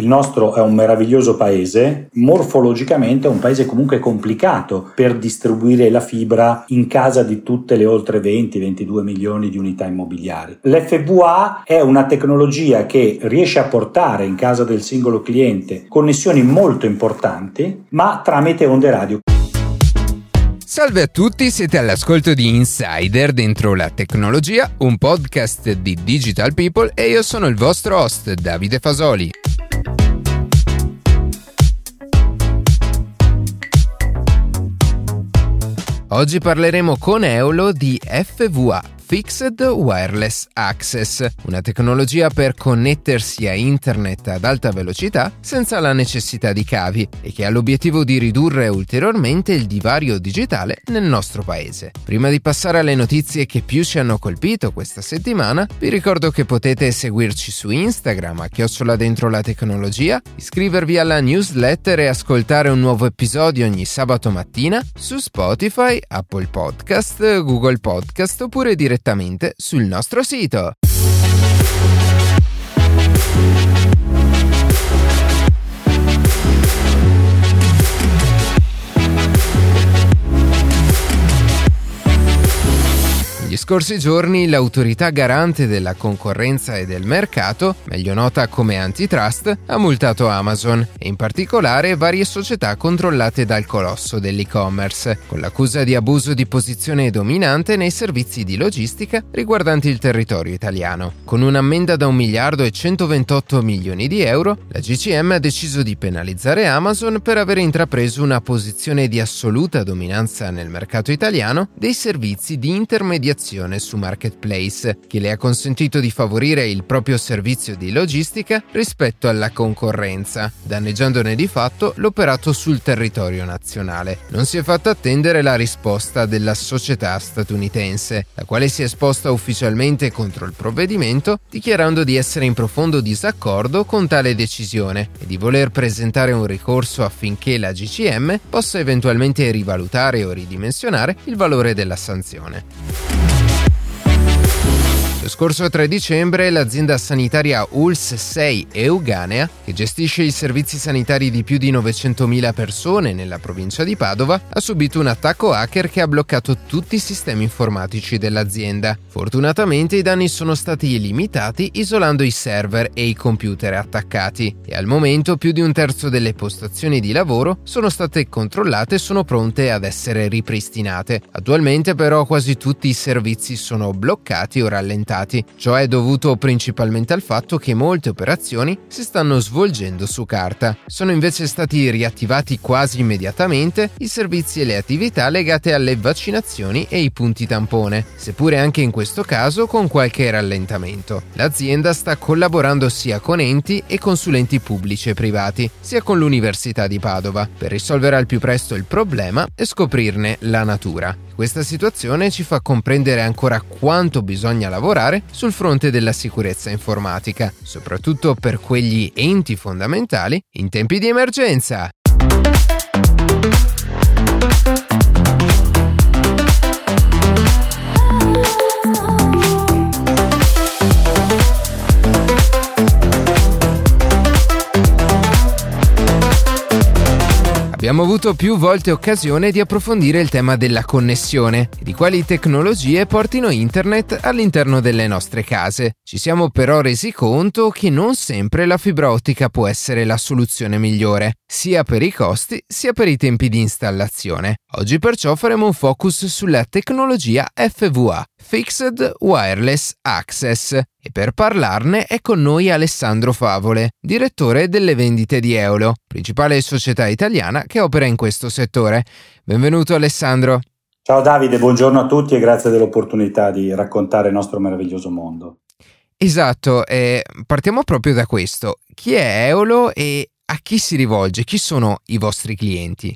Il nostro è un meraviglioso paese, morfologicamente è un paese comunque complicato per distribuire la fibra in casa di tutte le oltre 20-22 milioni di unità immobiliari. L'FVA è una tecnologia che riesce a portare in casa del singolo cliente connessioni molto importanti, ma tramite onde radio. Salve a tutti, siete all'ascolto di Insider dentro la tecnologia, un podcast di Digital People e io sono il vostro host Davide Fasoli. Oggi parleremo con Eolo di FVA, Fixed Wireless Access, una tecnologia per connettersi a internet ad alta velocità senza la necessità di cavi e che ha l'obiettivo di ridurre ulteriormente il divario digitale nel nostro paese. Prima di passare alle notizie che più ci hanno colpito questa settimana, vi ricordo che potete seguirci su Instagram a chiocciola dentro la tecnologia, iscrivervi alla newsletter e ascoltare un nuovo episodio ogni sabato mattina su Spotify, Apple Podcast, Google Podcast oppure direttamente direttamente sul nostro sito. Scorsi giorni l'autorità garante della concorrenza e del mercato, meglio nota come antitrust, ha multato Amazon e in particolare varie società controllate dal colosso dell'e-commerce, con l'accusa di abuso di posizione dominante nei servizi di logistica riguardanti il territorio italiano. Con un'ammenda da 1 miliardo e 128 milioni di euro, la GCM ha deciso di penalizzare Amazon per aver intrapreso una posizione di assoluta dominanza nel mercato italiano dei servizi di intermediazione posizione su Marketplace, che le ha consentito di favorire il proprio servizio di logistica rispetto alla concorrenza, danneggiandone di fatto l'operato sul territorio nazionale. Non si è fatta attendere la risposta della società statunitense, la quale si è esposta ufficialmente contro il provvedimento, dichiarando di essere in profondo disaccordo con tale decisione e di voler presentare un ricorso affinché la GCM possa eventualmente rivalutare o ridimensionare il valore della sanzione. Lo scorso 3 dicembre l'azienda sanitaria ULS 6 Euganea, che gestisce i servizi sanitari di più di 900.000 persone nella provincia di Padova, ha subito un attacco hacker che ha bloccato tutti i sistemi informatici dell'azienda. Fortunatamente i danni sono stati limitati isolando i server e i computer attaccati e al momento più di un terzo delle postazioni di lavoro sono state controllate e sono pronte ad essere ripristinate. Attualmente però quasi tutti i servizi sono bloccati o rallentati bloccati. Ciò è dovuto principalmente al fatto che molte operazioni si stanno svolgendo su carta. Sono invece stati riattivati quasi immediatamente i servizi e le attività legate alle vaccinazioni e i punti tampone, seppure anche in questo caso con qualche rallentamento. L'azienda sta collaborando sia con enti e consulenti pubblici e privati, sia con l'Università di Padova, per risolvere al più presto il problema e scoprirne la natura. Questa situazione ci fa comprendere ancora quanto bisogna lavorare sul fronte della sicurezza informatica, soprattutto per quegli enti fondamentali in tempi di emergenza. Abbiamo avuto più volte occasione di approfondire il tema della connessione e di quali tecnologie portino internet all'interno delle nostre case. Ci siamo però resi conto che non sempre la fibra ottica può essere la soluzione migliore, sia per i costi sia per i tempi di installazione. Oggi perciò faremo un focus sulla tecnologia FVA, Fixed Wireless Access, e per parlarne è con noi Alessandro Favole, direttore delle vendite di Eolo, principale società italiana che opera in questo settore. Benvenuto Alessandro. Ciao Davide, buongiorno a tutti e grazie dell'opportunità di raccontare il nostro meraviglioso mondo. Esatto, eh, partiamo proprio da questo. Chi è Eolo e a chi si rivolge? Chi sono i vostri clienti?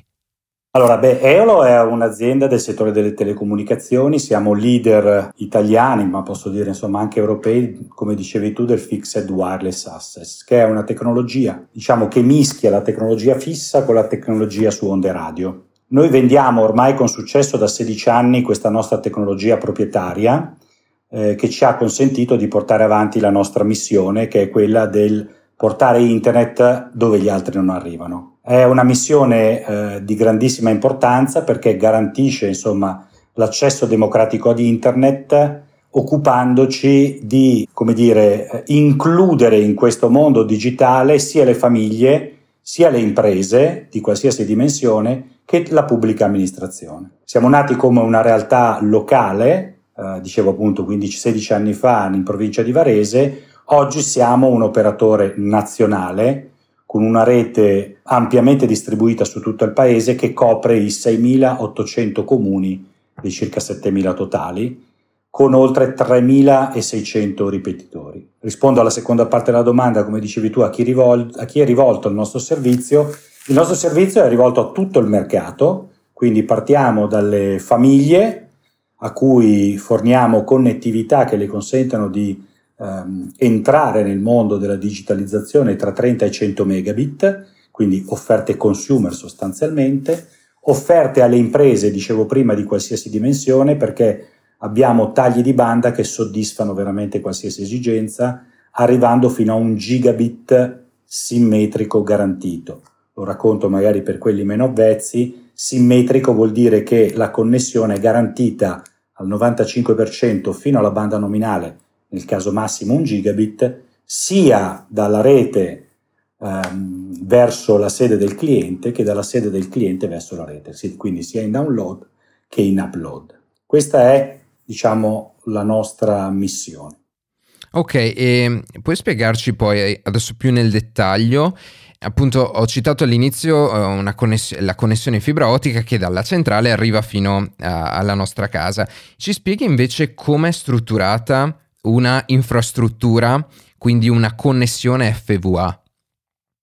Allora, beh, Eolo è un'azienda del settore delle telecomunicazioni, siamo leader italiani, ma posso dire insomma anche europei, come dicevi tu, del Fixed Wireless Access, che è una tecnologia, diciamo, che mischia la tecnologia fissa con la tecnologia su onde radio. Noi vendiamo ormai con successo da 16 anni questa nostra tecnologia proprietaria eh, che ci ha consentito di portare avanti la nostra missione, che è quella del portare internet dove gli altri non arrivano. È una missione eh, di grandissima importanza perché garantisce insomma, l'accesso democratico ad internet occupandoci di, dire, includere in questo mondo digitale sia le famiglie sia le imprese di qualsiasi dimensione che la pubblica amministrazione. Siamo nati come una realtà locale, eh, dicevo appunto 15-16 anni fa in provincia di Varese, oggi siamo un operatore nazionale con una rete ampiamente distribuita su tutto il paese che copre i 6.800 comuni dei circa 7.000 totali con oltre 3.600 ripetitori. Rispondo alla seconda parte della domanda, come dicevi tu, a chi, rivol- a chi è rivolto il nostro servizio. Il nostro servizio è rivolto a tutto il mercato, quindi partiamo dalle famiglie a cui forniamo connettività che le consentano di ehm, entrare nel mondo della digitalizzazione tra 30 e 100 megabit, quindi offerte consumer sostanzialmente, offerte alle imprese, dicevo prima, di qualsiasi dimensione, perché abbiamo tagli di banda che soddisfano veramente qualsiasi esigenza, arrivando fino a un gigabit simmetrico garantito. Lo racconto magari per quelli meno avvezzi, simmetrico vuol dire che la connessione è garantita al 95% fino alla banda nominale, nel caso massimo un gigabit, sia dalla rete ehm, verso la sede del cliente che dalla sede del cliente verso la rete, quindi sia in download che in upload. Questa è diciamo, la nostra missione. Ok, e puoi spiegarci poi adesso più nel dettaglio? Appunto, ho citato all'inizio uh, conness- la connessione fibra ottica che dalla centrale arriva fino uh, alla nostra casa. Ci spieghi invece come è strutturata una infrastruttura, quindi una connessione FVA?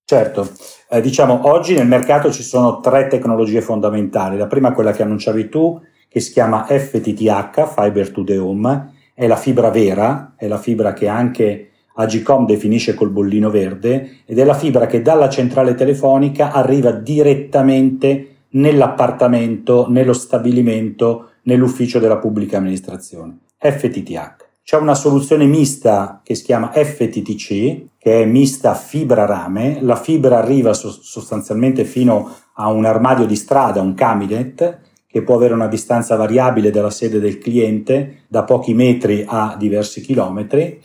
Certo, eh, diciamo oggi nel mercato ci sono tre tecnologie fondamentali. La prima è quella che annunciavi tu, che si chiama FTTH, Fiber to the Home, è la fibra vera, è la fibra che anche Agicom definisce col bollino verde ed è la fibra che dalla centrale telefonica arriva direttamente nell'appartamento, nello stabilimento, nell'ufficio della pubblica amministrazione. FTTH. C'è una soluzione mista che si chiama FTTC, che è mista fibra rame. La fibra arriva sostanzialmente fino a un armadio di strada, un cabinet, che può avere una distanza variabile dalla sede del cliente da pochi metri a diversi chilometri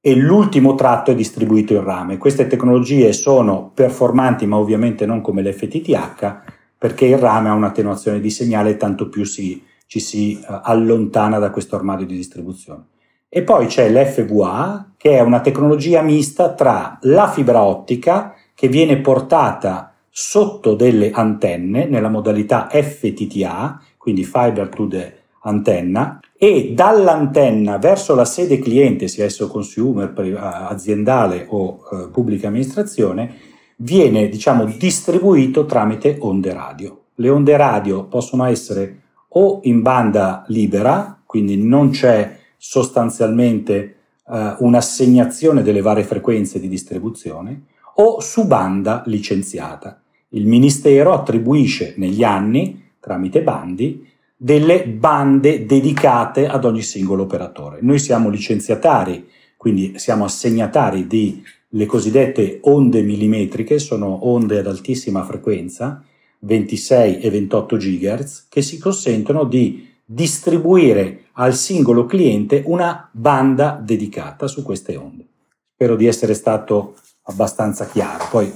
e l'ultimo tratto è distribuito in rame. Queste tecnologie sono performanti ma ovviamente non come l'FTTH perché il rame ha un'attenuazione di segnale tanto più si, ci si uh, allontana da questo armadio di distribuzione. E poi c'è l'FVA che è una tecnologia mista tra la fibra ottica che viene portata sotto delle antenne nella modalità FTTA, quindi Fiber to the Antenna, e dall'antenna verso la sede cliente, sia esso consumer, aziendale o eh, pubblica amministrazione, viene diciamo distribuito tramite onde radio. Le onde radio possono essere o in banda libera, quindi non c'è sostanzialmente eh, un'assegnazione delle varie frequenze di distribuzione, o su banda licenziata il Ministero attribuisce negli anni, tramite bandi, delle bande dedicate ad ogni singolo operatore. Noi siamo licenziatari, quindi siamo assegnatari di le cosiddette onde millimetriche, sono onde ad altissima frequenza, 26 e 28 GHz, che si consentono di distribuire al singolo cliente una banda dedicata su queste onde. Spero di essere stato abbastanza chiaro. Poi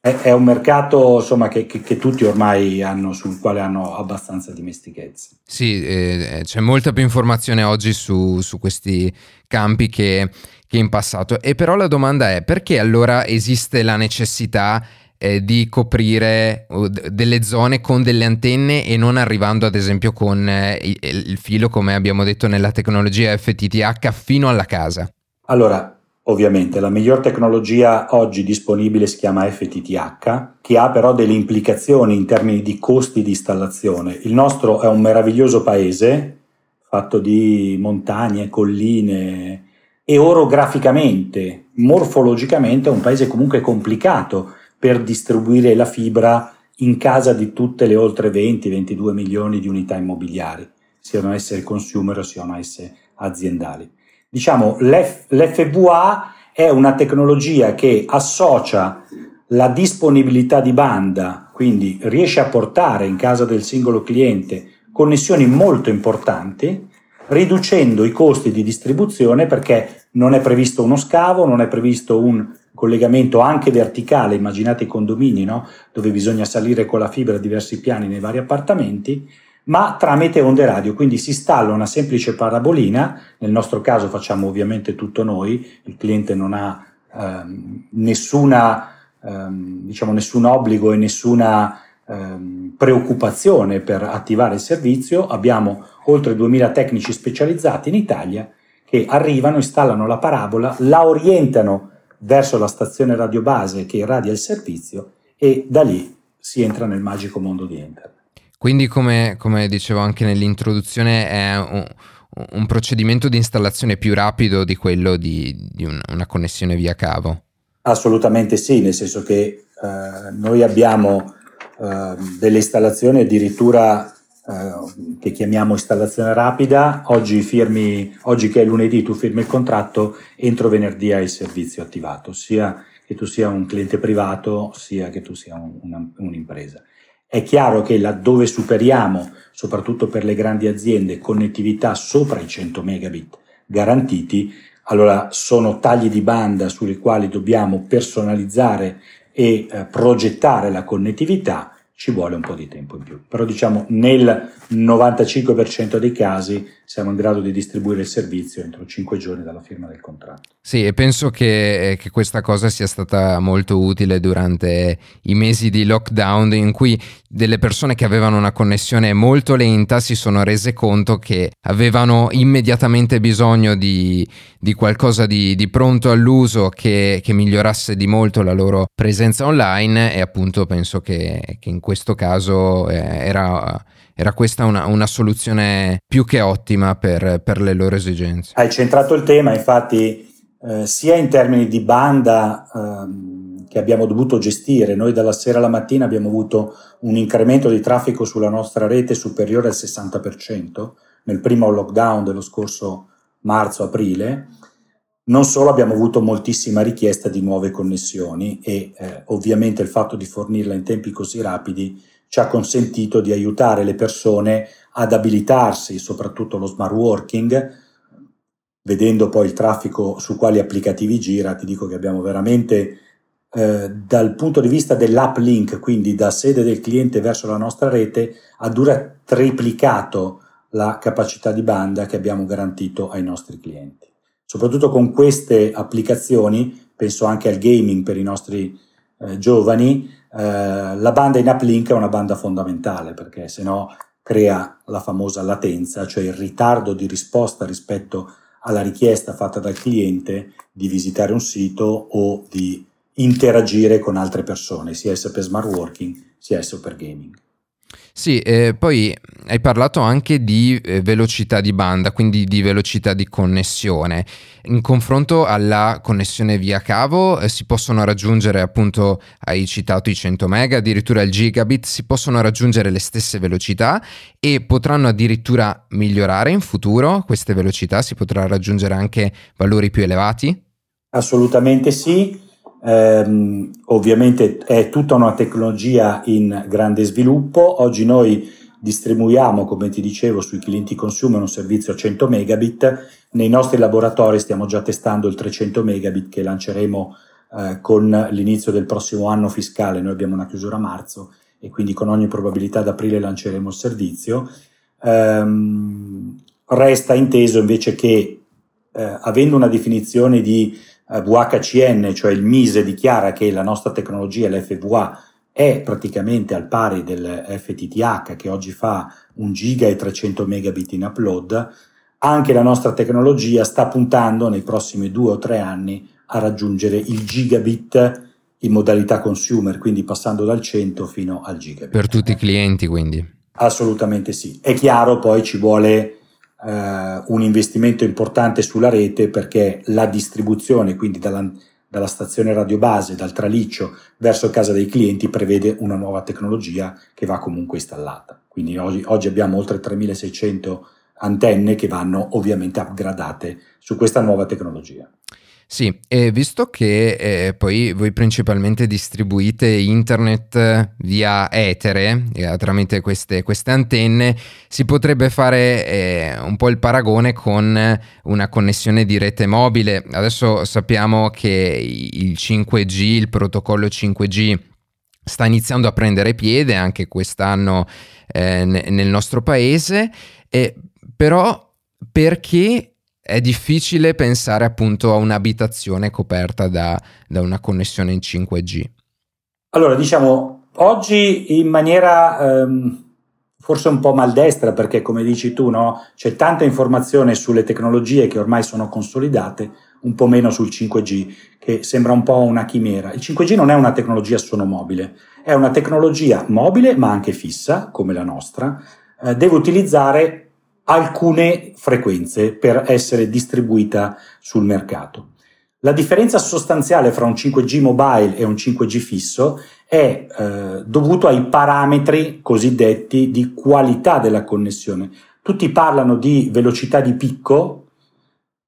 è, è un mercato insomma, che, che, che, tutti ormai hanno, sul quale hanno abbastanza dimestichezza. Sì, eh, c'è molta più informazione oggi su, su questi campi che, che in passato. E però la domanda è perché allora esiste la necessità eh, di coprire delle zone con delle antenne e non arrivando ad esempio con eh, il filo, come abbiamo detto nella tecnologia FTTH, fino alla casa? Allora, Ovviamente la miglior tecnologia oggi disponibile si chiama FTTH, che ha però delle implicazioni in termini di costi di installazione. Il nostro è un meraviglioso paese, fatto di montagne, colline e orograficamente, morfologicamente è un paese comunque complicato per distribuire la fibra in casa di tutte le oltre 20-22 milioni di unità immobiliari, siano esse consumer o siano esse aziendali. Diciamo, l'F- l'FVA è una tecnologia che associa la disponibilità di banda, quindi riesce a portare in casa del singolo cliente connessioni molto importanti, riducendo i costi di distribuzione perché non è previsto uno scavo, non è previsto un collegamento anche verticale, immaginate i condomini, no? dove bisogna salire con la fibra a diversi piani nei vari appartamenti, ma tramite onde radio, quindi si installa una semplice parabolina, nel nostro caso facciamo ovviamente tutto noi, il cliente non ha ehm, nessuna, ehm, diciamo, nessun obbligo e nessuna ehm, preoccupazione per attivare il servizio, abbiamo oltre 2000 tecnici specializzati in Italia che arrivano, installano la parabola, la orientano verso la stazione radio base che irradia il servizio e da lì si entra nel magico mondo di Internet. Quindi, come, come dicevo anche nell'introduzione, è un, un, procedimento di installazione più rapido di quello di, di un, una connessione via cavo? Assolutamente sì, nel senso che eh, noi abbiamo eh, delle installazioni addirittura eh, che chiamiamo installazione rapida. Oggi, firmi, oggi che è lunedì tu firmi il contratto, entro venerdì hai il servizio attivato, sia che tu sia un cliente privato, sia che tu sia un, una, un'impresa. È chiaro che laddove superiamo, soprattutto per le grandi aziende, connettività sopra i 100 megabit garantiti, allora sono tagli di banda sui quali dobbiamo personalizzare e eh, progettare la connettività ci vuole un po' di tempo in più. Però diciamo nel 95% dei casi siamo in grado di distribuire il servizio entro 5 giorni dalla firma del contratto. Sì, e penso che, che, questa cosa sia stata molto utile durante i mesi di lockdown in cui delle persone che avevano una connessione molto lenta si sono rese conto che avevano immediatamente bisogno di, di qualcosa di, di, pronto all'uso che, che, migliorasse di molto la loro presenza online e appunto penso che, che in questo caso eh, era, era, questa una, una, soluzione più che ottima per, per, le loro esigenze. Hai centrato il tema, infatti eh, sia in termini di banda ehm, che abbiamo dovuto gestire, noi dalla sera alla mattina abbiamo avuto un incremento di traffico sulla nostra rete superiore al 60% nel primo lockdown dello scorso marzo-aprile. Non solo abbiamo avuto moltissima richiesta di nuove connessioni e eh, ovviamente il fatto di fornirla in tempi così rapidi ci ha consentito di aiutare le persone ad abilitarsi, soprattutto lo smart working, vedendo poi il traffico su quali applicativi gira, ti dico che abbiamo veramente eh, dal punto di vista dell'uplink, quindi da sede del cliente verso la nostra rete, addirittura triplicato la capacità di banda che abbiamo garantito ai nostri clienti. Soprattutto con queste applicazioni, penso anche al gaming per i nostri eh, giovani, eh, la banda in uplink è una banda fondamentale perché se no crea la famosa latenza, cioè il ritardo di risposta rispetto alla richiesta fatta dal cliente di visitare un sito o di interagire con altre persone, sia esso per smart working, sia esso per gaming. Sì, eh, poi hai parlato anche di eh, velocità di banda, quindi di velocità di connessione. In confronto alla connessione via cavo eh, si possono raggiungere, appunto, hai citato i 100 mega, addirittura il gigabit, si possono raggiungere le stesse velocità e potranno addirittura migliorare in futuro queste velocità, si potrà raggiungere anche valori più elevati? Assolutamente sì. Eh, ovviamente è tutta una tecnologia in grande sviluppo. Oggi noi distribuiamo, come ti dicevo, sui clienti consumer un servizio a 100 megabit. Nei nostri laboratori stiamo già testando il 300 megabit che lanceremo eh, con l'inizio del prossimo anno fiscale. Noi abbiamo una chiusura a marzo e quindi con ogni probabilità ad aprile lanceremo il servizio. Um, resta inteso invece che eh, avendo una definizione di VHCN, cioè il MISE, dichiara che la nostra tecnologia, l'FVA, è praticamente al pari del FTTH che oggi fa 1 giga e 300 megabit in upload, anche la nostra tecnologia sta puntando nei prossimi due o tre anni a raggiungere il gigabit in modalità consumer, quindi passando dal 100 fino al gigabit. Per tutti i clienti quindi? Assolutamente sì. È chiaro, poi ci vuole eh, un investimento importante sulla rete perché la distribuzione, quindi dalla, dalla stazione radio base, dal traliccio verso casa dei clienti, prevede una nuova tecnologia che va comunque installata. Quindi oggi, oggi abbiamo oltre 3600 antenne che vanno ovviamente upgradate su questa nuova tecnologia. Sì, e visto che eh, poi voi principalmente distribuite internet via etere, eh, tramite queste, queste, antenne, si potrebbe fare eh, un po' il paragone con una connessione di rete mobile. Adesso sappiamo che il 5G, il protocollo 5G, sta iniziando a prendere piede anche quest'anno eh, nel nostro paese, però perché è difficile pensare appunto a un'abitazione coperta da, da una connessione in 5G. Allora, diciamo, oggi in maniera ehm, forse un po' maldestra, perché come dici tu, no, c'è tanta informazione sulle tecnologie che ormai sono consolidate, un po' meno sul 5G, che sembra un po' una chimera. Il 5G non è una tecnologia solo mobile, è una tecnologia mobile ma anche fissa, come la nostra, eh, deve utilizzare alcune frequenze per essere distribuita sul mercato. La differenza sostanziale fra un 5G mobile e un 5G fisso è eh, dovuto ai parametri cosiddetti di qualità della connessione. Tutti parlano di velocità di picco,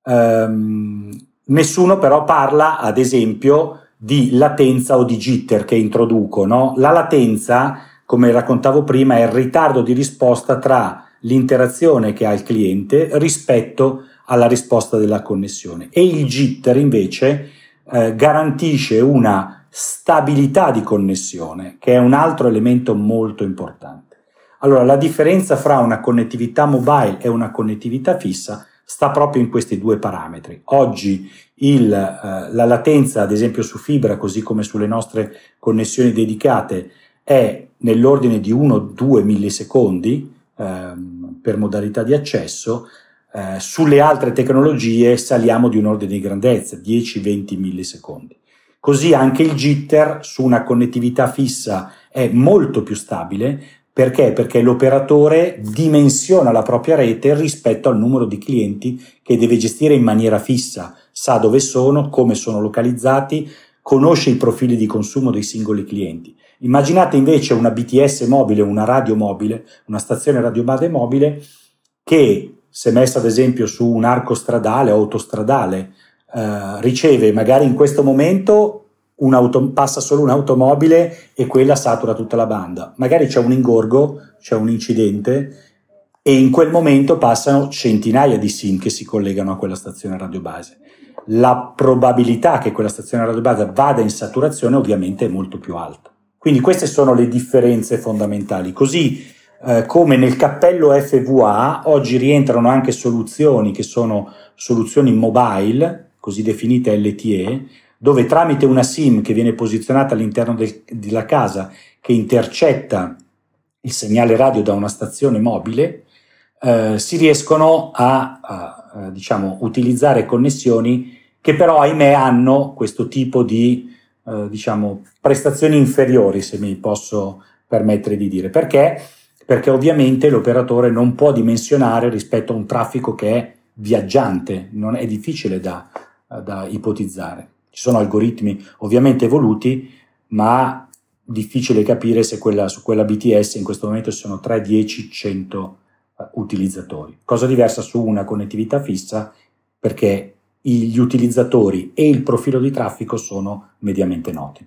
ehm, nessuno però parla, ad esempio, di latenza o di jitter che introduco. No? La latenza, come raccontavo prima, è il ritardo di risposta tra l'interazione che ha il cliente rispetto alla risposta della connessione e il jitter invece eh, garantisce una stabilità di connessione che è un altro elemento molto importante. Allora la differenza fra una connettività mobile e una connettività fissa sta proprio in questi due parametri. Oggi il, eh, la latenza, ad esempio su fibra, così come sulle nostre connessioni dedicate, è nell'ordine di 1-2 millisecondi, ehm, per modalità di accesso, eh, sulle altre tecnologie saliamo di un ordine di grandezza, 10-20 millisecondi. Così anche il jitter su una connettività fissa è molto più stabile perché? Perché l'operatore dimensiona la propria rete rispetto al numero di clienti che deve gestire in maniera fissa, sa dove sono, come sono localizzati, conosce i profili di consumo dei singoli clienti. Immaginate invece una BTS mobile, una radio mobile, una stazione radiobase mobile che se messa ad esempio su un arco stradale o autostradale eh, riceve magari in questo momento passa solo un'automobile e quella satura tutta la banda. Magari c'è un ingorgo, c'è un incidente e in quel momento passano centinaia di SIM che si collegano a quella stazione radiobase. La probabilità che quella stazione radiobase vada in saturazione ovviamente è molto più alta. Quindi queste sono le differenze fondamentali. Così eh, come nel cappello FVA oggi rientrano anche soluzioni che sono soluzioni mobile, così definite LTE, dove tramite una SIM che viene posizionata all'interno del, della casa che intercetta il segnale radio da una stazione mobile, eh, si riescono a, a, a diciamo, utilizzare connessioni che però ahimè hanno questo tipo di eh, diciamo, prestazioni inferiori, se mi posso permettere di dire. Perché? Perché ovviamente l'operatore non può dimensionare rispetto a un traffico che è viaggiante, non è difficile da, da ipotizzare. Ci sono algoritmi ovviamente evoluti, ma difficile capire se quella, su quella BTS in questo momento ci sono 3, 10, 100 utilizzatori. Cosa diversa su una connettività fissa perché gli utilizzatori e il profilo di traffico sono mediamente noti.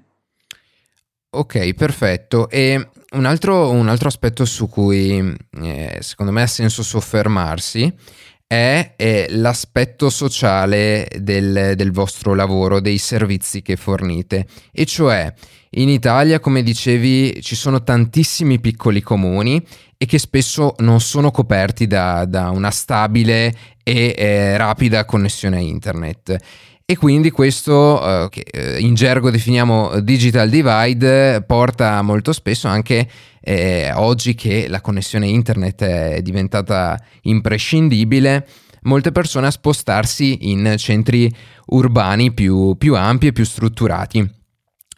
Ok, perfetto. E un altro, un altro aspetto su cui eh, secondo me ha senso soffermarsi è, è l'aspetto sociale del, del, vostro lavoro, dei servizi che fornite. E cioè, in Italia, come dicevi, ci sono tantissimi piccoli comuni e che spesso non sono coperti da, da una stabile e eh, rapida connessione a internet. E quindi questo, eh, che eh, in gergo definiamo digital divide, porta molto spesso anche eh, oggi che la connessione internet è diventata imprescindibile, molte persone a spostarsi in centri urbani più, più ampi e più strutturati.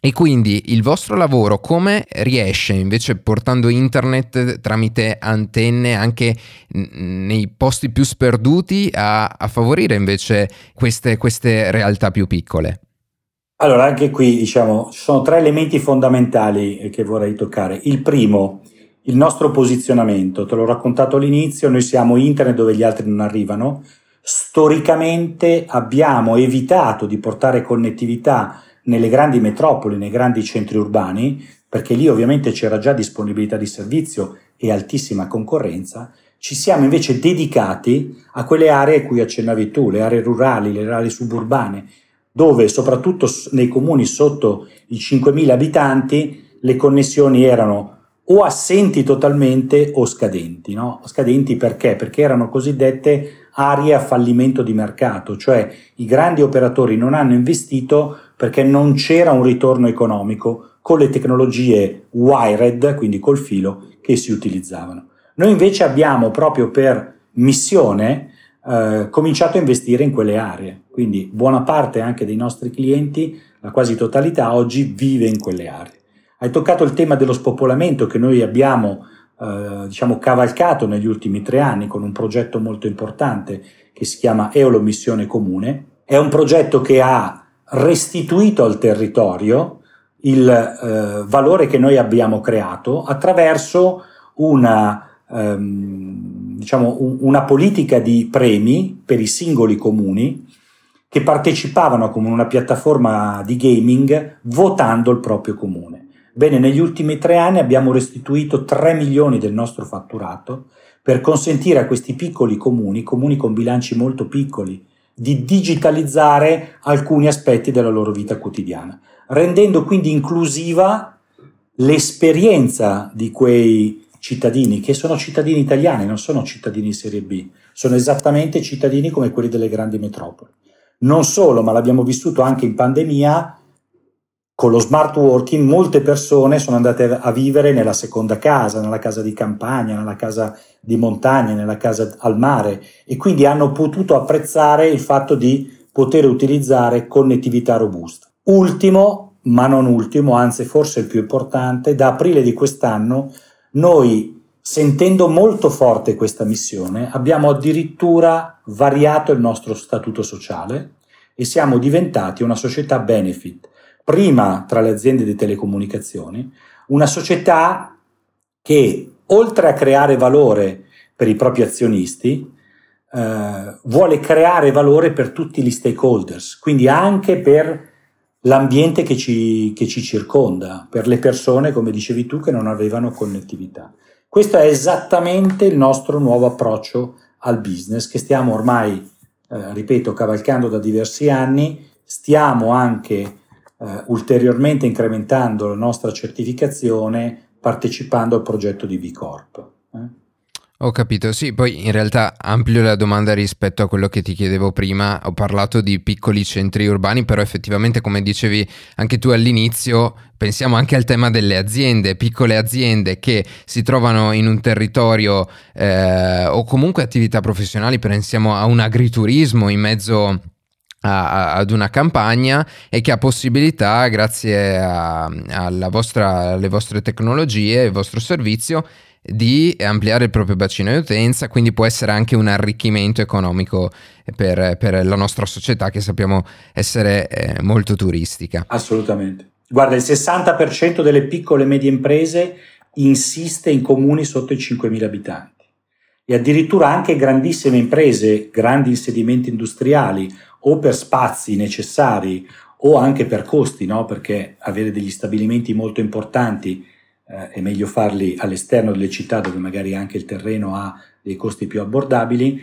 E quindi il vostro lavoro come riesce invece portando internet tramite antenne anche nei posti più sperduti a, a favorire invece queste, queste realtà più piccole? Allora, anche qui diciamo ci sono tre elementi fondamentali che vorrei toccare. Il primo, il nostro posizionamento, te l'ho raccontato all'inizio, noi siamo internet dove gli altri non arrivano, Storicamente abbiamo evitato di portare connettività nelle grandi metropoli, nei grandi centri urbani, perché lì ovviamente c'era già disponibilità di servizio e altissima concorrenza, ci siamo invece dedicati a quelle aree a cui accennavi tu, le aree rurali, le aree suburbane, dove soprattutto nei comuni sotto i 5.000 abitanti le connessioni erano o assenti totalmente o scadenti. No? Scadenti perché? Perché erano cosiddette aree a fallimento di mercato, cioè i grandi operatori non hanno investito perché non c'era un ritorno economico con le tecnologie wired, quindi col filo, che si utilizzavano. Noi invece abbiamo proprio per missione eh, cominciato a investire in quelle aree, quindi buona parte anche dei nostri clienti, la quasi totalità oggi vive in quelle aree. Hai toccato il tema dello spopolamento che noi abbiamo eh, diciamo cavalcato negli ultimi tre anni con un progetto molto importante che si chiama Eolo Missione Comune. È un progetto che ha restituito al territorio il eh, valore che noi abbiamo creato attraverso una, ehm, diciamo, un, una politica di premi per i singoli comuni che partecipavano come una piattaforma di gaming votando il proprio comune. Bene, negli ultimi tre anni abbiamo restituito 3 milioni del nostro fatturato per consentire a questi piccoli comuni, comuni con bilanci molto piccoli, di digitalizzare alcuni aspetti della loro vita quotidiana, rendendo quindi inclusiva l'esperienza di quei cittadini che sono cittadini italiani, non sono cittadini serie B, sono esattamente cittadini come quelli delle grandi metropoli. Non solo, ma l'abbiamo vissuto anche in pandemia, con lo smart working molte persone sono andate a vivere nella seconda casa, nella casa di campagna, nella casa di montagna, nella casa al mare e quindi hanno potuto apprezzare il fatto di poter utilizzare connettività robusta. Ultimo, ma non ultimo, anzi forse il più importante, da aprile di quest'anno noi, sentendo molto forte questa missione, abbiamo addirittura variato il nostro statuto sociale e siamo diventati una società benefit prima tra le aziende di telecomunicazioni, una società che oltre a creare valore per i propri azionisti, eh, vuole creare valore per tutti gli stakeholders, quindi anche per l'ambiente che ci, che ci circonda, per le persone, come dicevi tu, che non avevano connettività. Questo è esattamente il nostro nuovo approccio al business che stiamo ormai, eh, ripeto, cavalcando da diversi anni, stiamo anche eh, ulteriormente incrementando la nostra certificazione partecipando al progetto di B Corp. Eh? Ho capito, sì, poi in realtà amplio la domanda rispetto a quello che ti chiedevo prima, ho parlato di piccoli centri urbani, però effettivamente come dicevi anche tu all'inizio, pensiamo anche al tema delle aziende, piccole aziende che si trovano in un territorio eh, o comunque attività professionali, pensiamo a un agriturismo in mezzo a, ad una campagna e che ha possibilità, grazie vostra, alle vostre tecnologie, il vostro servizio, di ampliare il proprio bacino di utenza, quindi può essere anche un arricchimento economico per, per la nostra società che sappiamo essere eh, molto turistica. Assolutamente. Guarda, il 60% delle piccole e medie imprese insiste in comuni sotto i 5.000 abitanti e addirittura anche grandissime imprese, grandi insediamenti industriali o per spazi necessari o anche per costi, no? perché avere degli stabilimenti molto importanti eh, è meglio farli all'esterno delle città dove magari anche il terreno ha dei costi più abbordabili,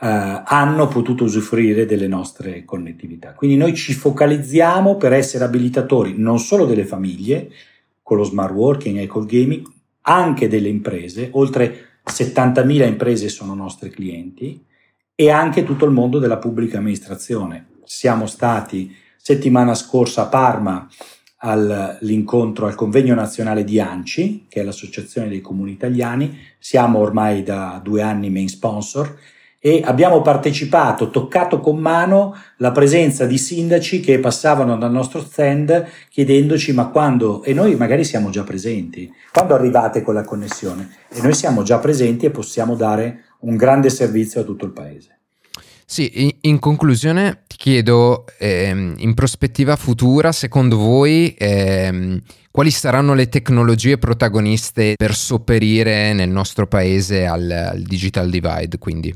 eh, hanno potuto usufruire delle nostre connettività. Quindi noi ci focalizziamo per essere abilitatori non solo delle famiglie, con lo smart working e col gaming, anche delle imprese, oltre 70.000 imprese sono nostri clienti, e anche tutto il mondo della pubblica amministrazione. Siamo stati settimana scorsa a Parma all'incontro al convegno nazionale di ANCI, che è l'Associazione dei Comuni Italiani, siamo ormai da due anni main sponsor e abbiamo partecipato, toccato con mano la presenza di sindaci che passavano dal nostro stand chiedendoci ma quando, e noi magari siamo già presenti, quando arrivate con la connessione? E noi siamo già presenti e possiamo dare un grande servizio a tutto il paese. Sì, in, conclusione ti chiedo, ehm, in prospettiva futura, secondo voi ehm, quali saranno le tecnologie protagoniste per sopperire nel nostro paese al, al digital divide? Quindi?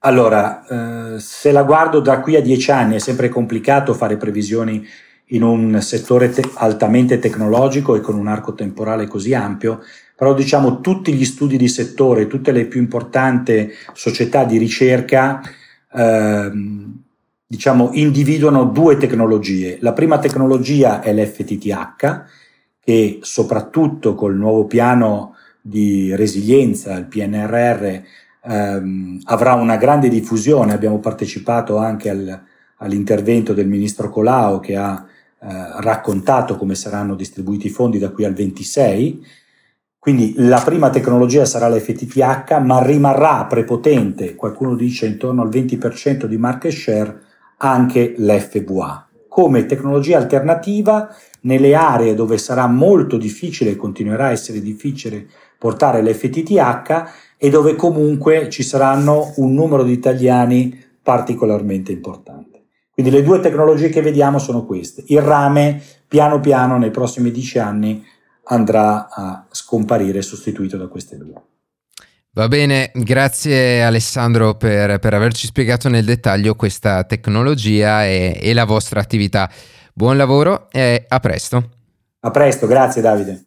Allora, eh, se la guardo da qui a dieci anni è sempre complicato fare previsioni in un settore te- altamente tecnologico e con un arco temporale così ampio, però diciamo tutti gli studi di settore, tutte le più importanti società di ricerca ehm, diciamo, individuano due tecnologie. La prima tecnologia è l'FTTH, che soprattutto col nuovo piano di resilienza, il PNRR, ehm, avrà una grande diffusione. Abbiamo partecipato anche al, all'intervento del ministro Colau che ha eh, raccontato come saranno distribuiti i fondi da qui al 26 quindi la prima tecnologia sarà l'FTTH, ma rimarrà prepotente, qualcuno dice intorno al 20% di market share, anche l'FVA. Come tecnologia alternativa nelle aree dove sarà molto difficile e continuerà a essere difficile portare l'FTTH e dove comunque ci saranno un numero di italiani particolarmente importante. Quindi le due tecnologie che vediamo sono queste. Il rame piano piano nei prossimi dieci anni andrà a scomparire sostituito da queste due. Va bene, grazie Alessandro per, per, averci spiegato nel dettaglio questa tecnologia e, e la vostra attività. Buon lavoro e a presto. A presto, grazie Davide.